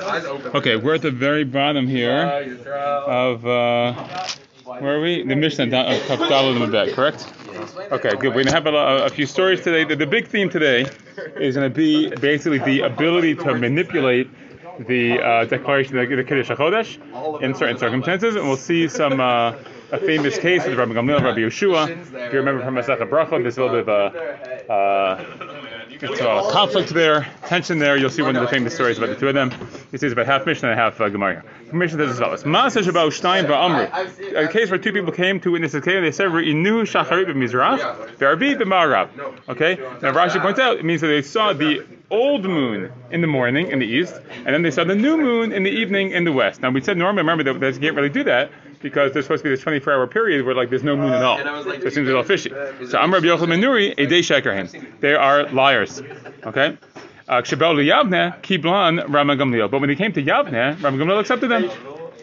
Okay, we're at the very bottom here of uh, where are we? The Mishnah down of Kafdal Mabet, correct? Okay, good. We're gonna have a, a few stories today. The, the big theme today is gonna be basically the ability to manipulate the uh, declaration of the Kiddush HaChodesh in certain circumstances, and we'll see some uh, a famous case with Rabbi Gamliel and Rabbi Yeshua. If you remember from Masechet Bracha, there's a little bit of a uh, it's a conflict there, tension there. You'll see one of the famous stories about the two of them. He says about half Mishnah and half uh, Gemara. Mishnah says as follows: Maaseh about Stein Amru. A case where two people came to witness a case, and they said, "Inu shacharit b'mizrach, v'arbi b'marav." Okay. Now Rashi points out it means that they saw the old moon in the morning in the east, and then they saw the new moon in the evening in the west. Now we said normally, remember that they can't really do that because there's supposed to be this 24 hour period where like there's no moon at all. So it seems a little fishy. So I'm Rabbi Yochanan ben Nuri, a day shekerhen. They are liars. Okay? Uh, Kshabel Yavne, Kiblan, Rama Gamliel. But when they came to Yavne, Rama Gamliel accepted them.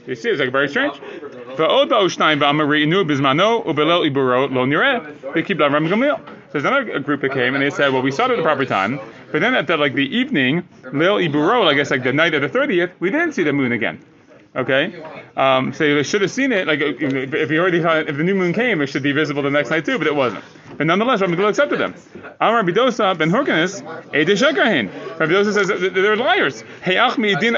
You see, it's like very strange. Va'od ba'ushnaim va'amari inu bizmano ubelel iburo lo nireh. They keep Rama Gamliel. So there's another group that came and they said, well, we saw it at the proper time, but then at the like the evening, Lil Iburo, I guess like the night of the 30th, we didn't see the moon again. Okay, um, so they should have seen it. Like if you already it, if the new moon came, it should be visible the next night too, but it wasn't. But nonetheless, Rabbi Gil accepted them. Amar Rabbi Dosa ben Horkanis, Ede Shekrahin. Rabbi Dosa says they're liars. Hey Achmi din.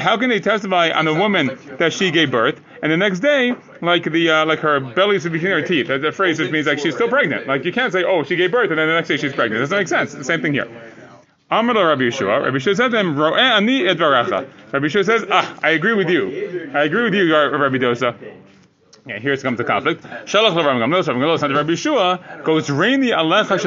How can they testify on a woman that she gave birth, and the next day, like the uh, like her belly is between her teeth? That, a phrase which means like she's still pregnant. Like you can't say, oh, she gave birth, and then the next day she's pregnant. Doesn't make sense. It's the same thing here. Amar Rabbi Yeshua. Rabbi said to him, Ro'eh ani et. Rabbi Yeshua says, ah, I agree with you. I agree with you, Rabbi Dosa. Yeah, here it comes to conflict. Shalach Rabbi Yeshua, goes alecha.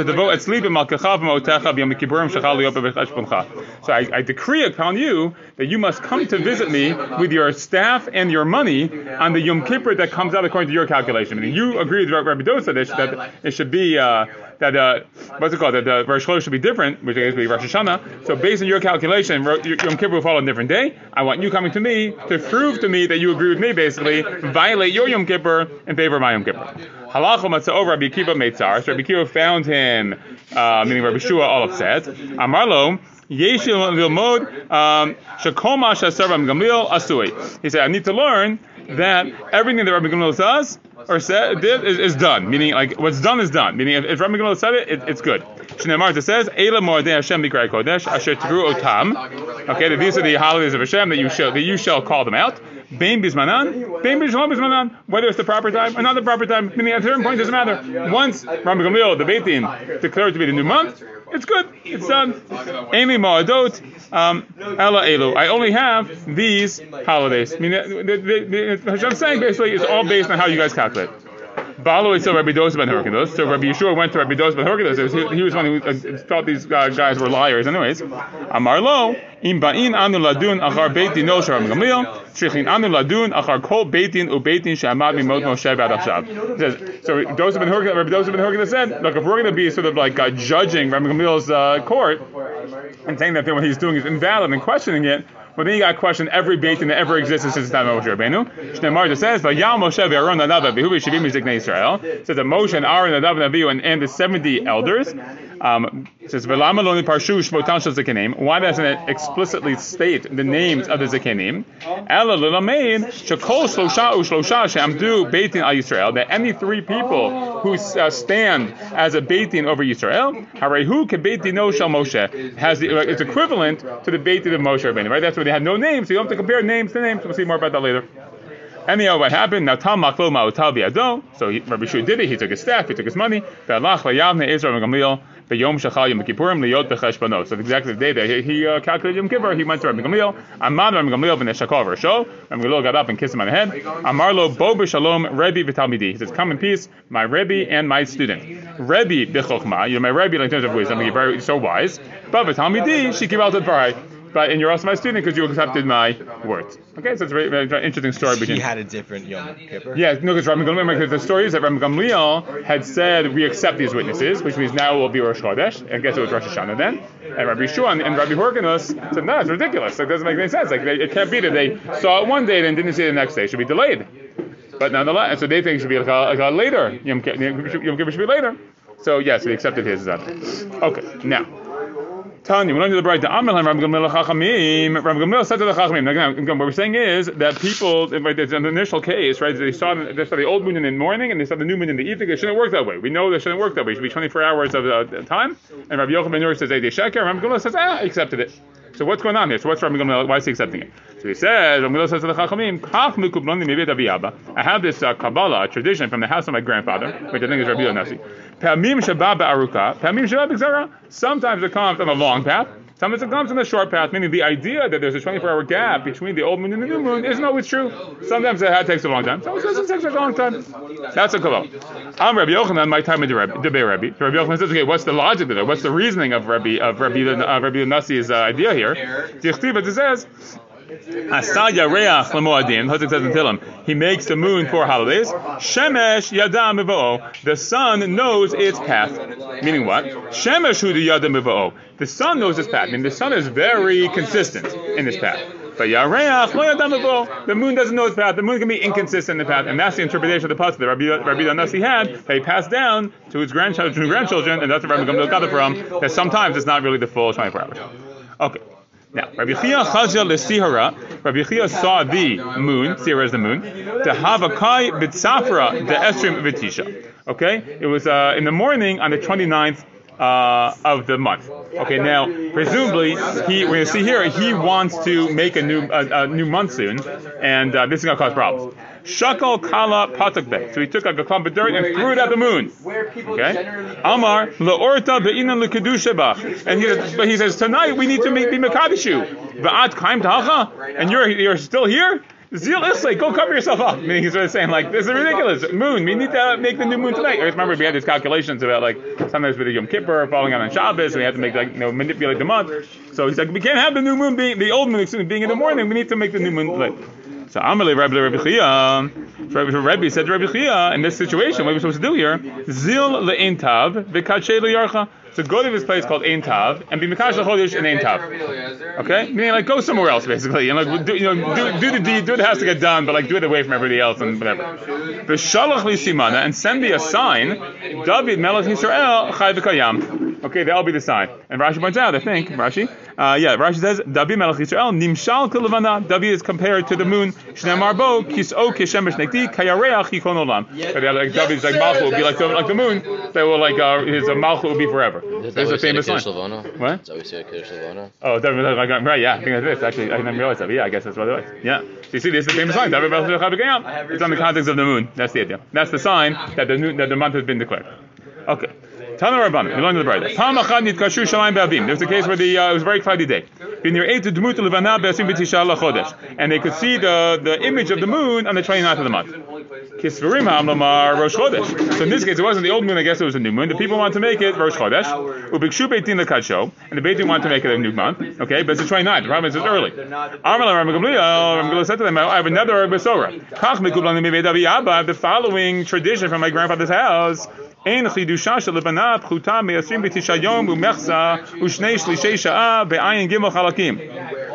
So I, I decree upon you that you must come to visit me with your staff and your money on the Yom Kippur that comes out according to your calculation. I mean, you agree with Rabbi Dosa that it should be uh, that uh, what's it called? That the Rosh Chodesh should be different, which I guess would be Rosh Hashanah. So based on your calculation, Yom Kippur will fall on a different day. I want you coming to me to prove to me that you agree with me. Basically, violate your Yom Kippur in favor of my Yom Kippur. Halacha matzah Rabbi Kiva Meitzar. So Rabbi Kiva found him, uh, meaning Rabbi Shua, all upset. Amarlo. Yeshil Vilmod um, Shakoma Shasaram Gamliel Asui. He said, I need to learn that everything that Rabbi Gamliel does or said did is, is, done. Meaning, like what's done is done. Meaning, if, if Rabbi Gamliel said it, it, it's good. Shneimar it says, "Ela Moedei Hashem Bikrai Kodesh Asher Tru Otam." Okay, these are the holidays of Hashem that you shall that you shall call them out. Bein bismanan, bein bishalom bismanan. Whether it's the proper time or not the proper time, meaning at a certain point doesn't matter. Once Rabbi Gamliel, the Beit Din, declared to be the new month, it's good. It's done. Amy Ma'adot, um, Ella Elu. I only have these holidays. I mean, the, the, the, saying basically is all based on how you guys calculate. Balo is Rabbi Dos ben. So Rabbi Yeshua went to Rabbi Dos ben Horkidos. He, he was one who uh, thought these uh, guys were liars. Anyways, Amar lo im ba'in anu ladun achar beit dino shar Gamliel shichin anu ladun achar kol beitin u beitin she'amad mimot Moshe b'ad achshav. Says so. Dos ben Horkidos, Rabbi Dos ben Horkidos said, look, if we're going to be sort of like uh, judging Rabbi Gamliel's uh, court and saying that what he's doing is invalid and questioning it. But then you got to question every beit that ever existed since the time of Moshe Rabbeinu. Shneimar says, "Vayal Moshe ve'Aaron Nadav v'Avihu v'Shivim Miziknei Israel." Says that Moshe and Aaron Nadav and and, and the seventy elders. Um, says "V'Lama lo parshu shmotan shel zikanim." Why doesn't it explicitly state the names of the zikanim? Ela l'lamein shekol shlosha u'shlosha she'amdu beitin al Yisrael. That any three people who uh, stand as a beitin over Yisrael, harehu kebeitino shel Moshe, has the, uh, it's equivalent to the beitin of Moshe Rabbeinu. Right? That's what they had no names, so you don't have to compare names to names. We'll see more about that later. Anyhow, what happened? Now Tam Maklo Ma'otal Biado. So Rabbi Shua did it. He took his staff. He took his money. Ve'alach la'yavne Israel Gamliel Yom. So exactly the day that he, he uh, calculated Yom Kippur, he went to Rabbi Gamliel. Amad Rabbi Gamliel v'neshakov Rasho. Rabbi Gamliel got up and kissed him on the head. Amarlo bo b'shalom Rebbe v'talmidi. He says, "Come in peace, my Rebbe and my student." Rebbe b'chokhma. You know, my Rebbe in terms of wisdom. You're very so wise. But v'talmidi, she gave out the but and you're also my student because you accepted my words. Okay, so it's a very, very, very interesting story. He had a different Yom Kippur. Yeah, no, because Rabbi Gamliel, because the story is that Rabbi Gamliel had said we accept these witnesses, which means now it will be Rosh Chodesh. I guess it was Rosh Hashanah then. And Rabbi Shua and, and Rabbi Horganus said, no, it's ridiculous. It doesn't make any sense. Like they, it can't be that they saw it one day and didn't see it the next day. It should be delayed. But nonetheless, and so they think it should be like a, like a later Yom Kippur should be later. So yes, we accepted his. Uh, okay, now. Tanya, we learned to the bright. Amalem Rabbi Gamliel Chachamim. Rabbi Gamliel said to the Chachamim. What we're saying is that people, right, there's an initial case, right? They saw they saw the old moon in the morning and they saw the new moon in the evening. It shouldn't work that way. We know it shouldn't work that way. It should be 24 hours of uh, time. And Rabbi Yochanan Nur says 80 sheker. Gamliel says, ah, I accepted it. So what's going on here? So what's Rabbi Gamliel? Why is he accepting it? So he says, Rabbi Gamliel says to the Chachamim. I have this uh, Kabbalah, tradition from the house of my grandfather, which I think is Rabbi Yonasi. Pamim aruka. Pamim Sometimes it comes on a long path. Sometimes it comes in a short path, meaning the idea that there's a 24-hour gap between the old moon and the new moon isn't always true. Sometimes it takes a long time. Sometimes it takes a long time. That's a kabbalah. I'm Rabbi Yochanan. My time in the Rabbi, Rabbi. Yochanan says, okay, what's the logic there? What's the reasoning of Rabbi of Rabbi uh, Rabbi uh, idea here? It says. He makes the moon for holidays. Shemesh Yadam the sun knows its path. Meaning what? Shemesh Hu Yadam the sun knows its path. I mean, the sun is very consistent in its path. But the moon doesn't know its path. The moon can be inconsistent in the path, and that's the interpretation of the pasuk that Rabbi, Rabbi Danasi had, that he passed down to his grandchildren, grandchildren and that's what Rabbi Gamliel got it from, that sometimes it's not really the full 24 hours. Okay. Rabbi Chia chazia lesihara. Rabbi Chia saw the moon. Sihara is the moon. The havakai b'tzafra the esrim v'tisha. Okay, it was uh, in the morning on the 29th uh, of the month. Okay, now presumably he we're gonna see here he wants to make a new a, a new month soon, and uh, this is gonna cause problems. Shakal kala patakbe. So he took like a clump of dirt and threw it at the moon. Okay. Amar leorta be'inan lekedusheba. And he but he says tonight we need to make be mekadishu. Va'at kaim tacha. And you're you're still here. Zeal Islay, go cover yourself up. Meaning he's really saying like this is ridiculous. Moon, we need to make the new moon tonight. I remember we had these calculations about like sometimes with the Yom Kippur falling on on Shabbos, and we had to make like you know manipulate the month. So he's like we can't have the new moon being the old moon being in the morning. We need to make the new moon late. So Amalei Rabbi Rabbi Chia, Rabbi said to Rabbi Chia, in this situation, what are we supposed to do here? Zil le'intav v'kache le'yarcha. So go to this place called Ein Tav and be Mikash Chodesh in Ein Tav. Okay, meaning like go somewhere else basically, and like do, you know do, do the deed, do it has to get done, but like do it away from everybody else and whatever. The Shalach Simana and send me a sign. David Melech Yisrael Chai v'Kayam. Okay, that'll be the sign. And Rashi points out, I think Rashi, uh, yeah, Rashi says David Melech Yisrael Nimshal Kilavana. David is compared to the moon. Shnei Bo Kiso Kishemesh Nekti Kayareach Yikon Olam. Like David's like Malchut will be like the, like the moon. That will like uh, his uh, Malchut will be forever. There's a famous line. What? Is that we say Kiddush Levana? Oh, David right, yeah, I think that's it. Actually, I didn't realize that. But yeah, I guess that's what it was. Yeah. So you see, this is the famous line. David It's on the context of the moon. That's the idea. That's the sign that the, new, that the month has been declared. Okay. Tana Rabbanim, the Bride. Nitkashu shalayim be'avim. There was a case where the uh, it was a very cloudy day. And they could see the, the image of the moon on the 29th of the month. Kisvarim ha'amlamar Rosh Chodesh. So in this case, it wasn't the old moon. I guess it was a new moon. The people wanted to make it Rosh Chodesh. Ubikshu beitin lekadsho, and the beitin wanted to make it a new month. Okay, but it's the 29th. The problem is it's early. Amar Ram said to them, I have another Besora. The following tradition from my grandfather's house. אין חידושה של לבנה פחותה מ-29 יום ומחסה ושני שלישי שעה בעין ג' חלקים.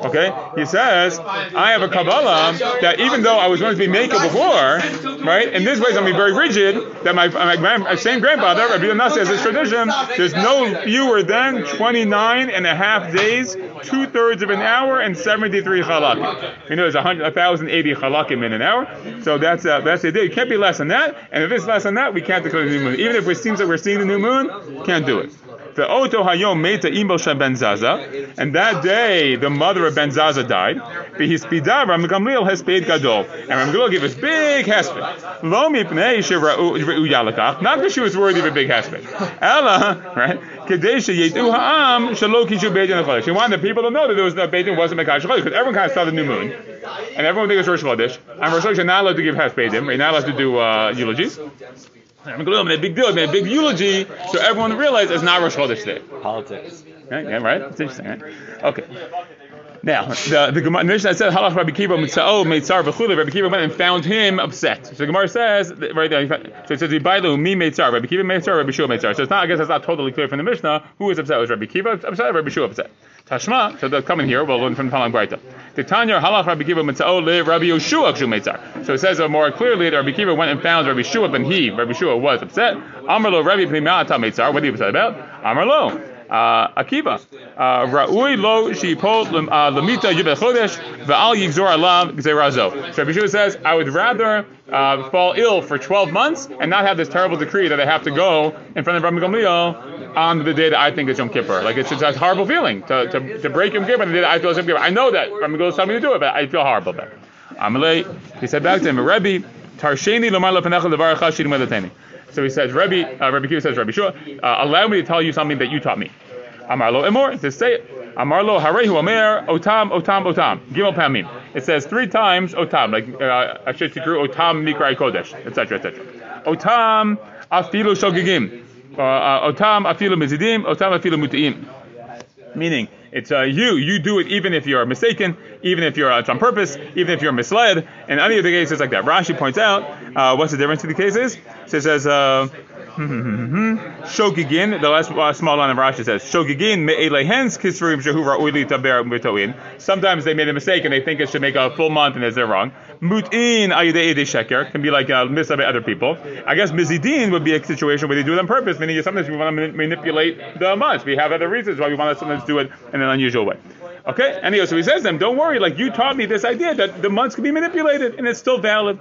Okay, he says, I have a Kabbalah that even though I was going to be maker before, right, in this way I'm going to be very rigid, that my, my, my same grandfather, Rabbi Yonah says this tradition, there's no fewer than 29 and a half days, two thirds of an hour, and 73 chalakim. You know, there's 1,080 chalakim in an hour, so that's uh, that's the idea. You can't be less than that, and if it's less than that, we can't declare the new moon. Even if it seems that we're seeing the new moon, can't do it. The Oto Hayom Meta Imbosha Ben Zaza, and that day the mother of Ben Zaza died. Ram Gamliel has paid Gadol, and Ram Gamliel gave us big hesped. Lo mipnei yalakach, not because she was worthy of a big hesped. Ella, right? Kadesha Yedu Ha'am Shalo Kishu Beitin. She wanted the people to know that there was no Beitin wasn't Mekadosh because everyone kind of saw the new moon, and everyone thinks it's Rosh Chodesh. And Rosh Chodesh are not allowed to give hespedim. They're not allowed to do uh, eulogies. I'm going to make a big deal, made a big eulogy, so everyone realized it's not Rosh Chodesh today. Politics. Right? Yeah, right? It's interesting, right? Okay. Now, the the Gemara Mishnah said Halach Rabbi Kiva Mitzao oh, Meitzar v'Chule. Rabbi Kiva went and found him upset. So the Gemara says right there. So it says Ibailu Mi Meitzar. Rabbi Kiva Meitzar. Rabbi Shua Meitzar. So it's not. I guess that's not totally clear from the Mishnah. Who was upset? Was Rabbi Kiva upset? Rabbi Shua upset. Tashma. So they're coming here. We'll learn from the following Brayta. The Tanya Halach Rabbi Kiva Mitzao oh, Le Rabbi Yoshua Kshu Meitzar. So it says more clearly that Rabbi Kiva went and found Rabbi Shua, but he Rabbi Shua was upset. Amarlo Rabbi Primata Meitzar. What are you upset about? Amarlo. Uh, Akiva, uh, Ra'ui lo shipol uh, lamita yibet chodesh ve'al yigzor alav gzerazo. So Rabbi Shua says, I would rather uh, fall ill for 12 months and not have this terrible decree that I have to go in front of Rabbi Gamliel on the day that I think it's Yom Kippur. Like it's just a horrible feeling to, to, to break Yom Kippur on the day that I feel it's Yom Kippur. I know that Rabbi Gamliel is telling me to do it, but I feel horrible about it. Amalei, he said back to him, Rebbe, Tarsheni lomar lepanecha levar medateni. So he says, Rebbe, uh, Rebbe Kiva says, Rebbe Shua, uh, allow me to tell you something that you taught me. Amarlo emor, to say it. Amarlo harehu omer, otam, otam, otam. Gimel pamim. It says three times otam, like uh, Asher Tikru, otam mikrai kodesh, etc., etc. Otam afilu shogigim. Uh, uh, otam afilu mizidim, otam afilu mutiim. Meaning, it's uh, you. You do it even if you're mistaken, even if you're uh, on purpose, even if you're misled. In any of the cases like that, Rashi points out uh, what's the difference in the cases. So it says. Uh, Shogigin, the last uh, small line of Rashi says, Shogigin me'elehens kisrim shehu ra'uli taber. Sometimes they made a mistake and they think it should make a full month and they're wrong. Mutin ayidei ede sheker can be like uh, miss by other people. I guess mizidin would be a situation where they do it on purpose, meaning sometimes we want to manipulate the months. We have other reasons why we want to sometimes do it in an unusual way. Okay? Anyway, so he says to them, don't worry, like you taught me this idea that the months can be manipulated and it's still valid.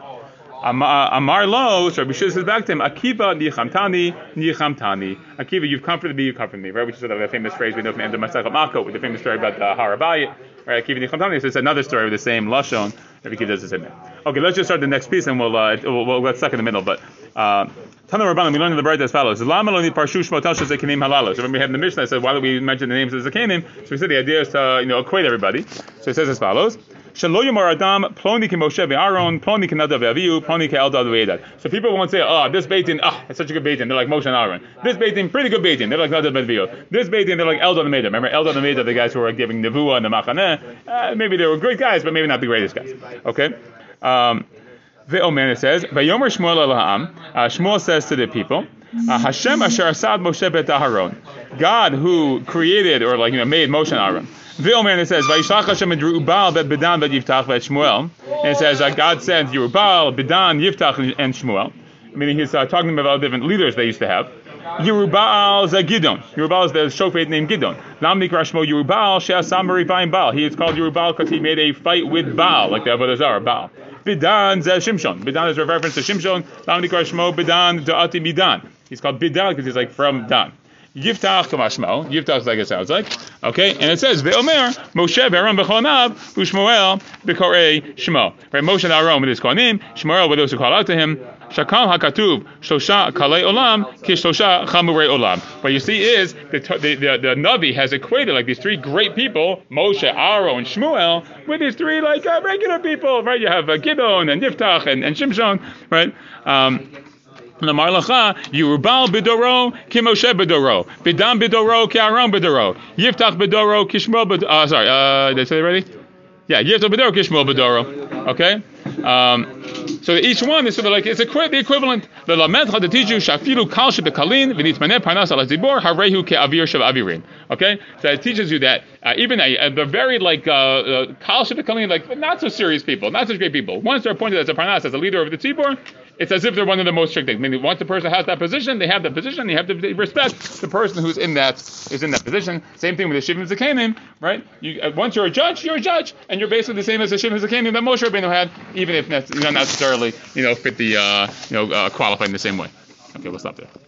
Amar lo, so Rabbi Shua says back to him, Akiva nichamtani, nichamtani. Akiva, you've comforted me, you comforted me. Right, which is the famous phrase we know from end of Masechet Makot, with the famous story about the uh, Harabayit. Right, Akiva nichamtani. So it's another story with the same lashon. Rabbi Akiva does the same. Okay, let's just start the next piece, and we'll uh, we'll, we'll get stuck in the middle. But uh, Tana Rabbanim, we learn in the Brayta as follows: Lama lo parshu shmotel shezekanim halalos. So when we have in the Mishnah, I said, why do we mention the names of the zekanim? So we said the idea is to you know equate everybody. So it says as follows. Adam Ploni Ploni Ploni. So people won't say, oh, this beitin, ah, oh, it's such a good beitin. They're like Moshe and Aaron. This beitin, pretty good beitin. They're like Nadav ve'Avihu. This beitin, they're like Eldad and Medad. Remember, Eldad and the guys who were giving Nevuah and the Machaneh. Uh, maybe they were great guys, but maybe not the greatest guys. Okay. Um, Ve'omer it says, Vayomer Shmuel Elaham. Uh, Shmuel says to the people, uh, Hashem Asher Asad Moshe Bet Aharon. God who created or like you know made Moshe and Aaron. Vilmer and it says. And it says uh, God sent Yerubal, Bedan, Yiftach, and Shmuel. Meaning he's uh, talking about different leaders they used to have. Yerubal is a Gidon. Yerubal is the shofet named Gidon. Lam Nikra Shmo Yerubal She'asam Merifayim Baal. He is called Yerubal because he made a fight with Baal, like the Avodah Zarah, Baal. Bidan Zeh Shimshon. Bidan is a reference to Shimshon. Lam Nikra Shmo Bidan Da'ati Bidan. He's called Bidan because he's like from Dan. Yiftach kamashmo. Yiftach like it sounds like. Okay, and it says ve'omer Moshe ve'Aaron b'chonav u'Shmuel b'korei Shmo. Right, Moshe and Aaron with his kohanim, Shmuel with those who call out to him. Shakam hakatuv shlosha kalei olam kishlosha chamurei olam. What you see is the, the, the, the Navi has equated like these three great people, Moshe, Aaron, and Shmuel, with these three like uh, regular people. Right, you have uh, Gidon and Yiftach and, and Shimshon. Right. Um, Lamar lacha, Yerubal bidoro, Kimoshe bidoro, Bidam bidoro, Kiaron bidoro, Yiftach bidoro, Kishmo bidoro. Uh, sorry, uh, did I say it already? Yeah, Yiftach bidoro, Kishmo bidoro. Okay. Um, so each one is sort of like it's equi- the equivalent. The lamed to teach you shafilu kal shebekalin v'nitmaneh parnas al zibor harehu ke'avir shav avirin. Okay, so it teaches you that uh, even uh, the very like uh, uh, kal shebekalin, like not so serious people, not such great people, once they're appointed as a parnas, as a leader of the tzibor, it's as if they're one of the most strict things. Meaning, once the person has that position, they have that position. You have to respect the person who's in that is in that position. Same thing with the shivim zakanim, right? You, uh, once you're a judge, you're a judge, and you're basically the same as the shivim zakanim that Moshe Rabbeinu had, even if not necessarily, you know, fit the, uh, you know, uh, qualified in the same way. Okay, we'll stop there.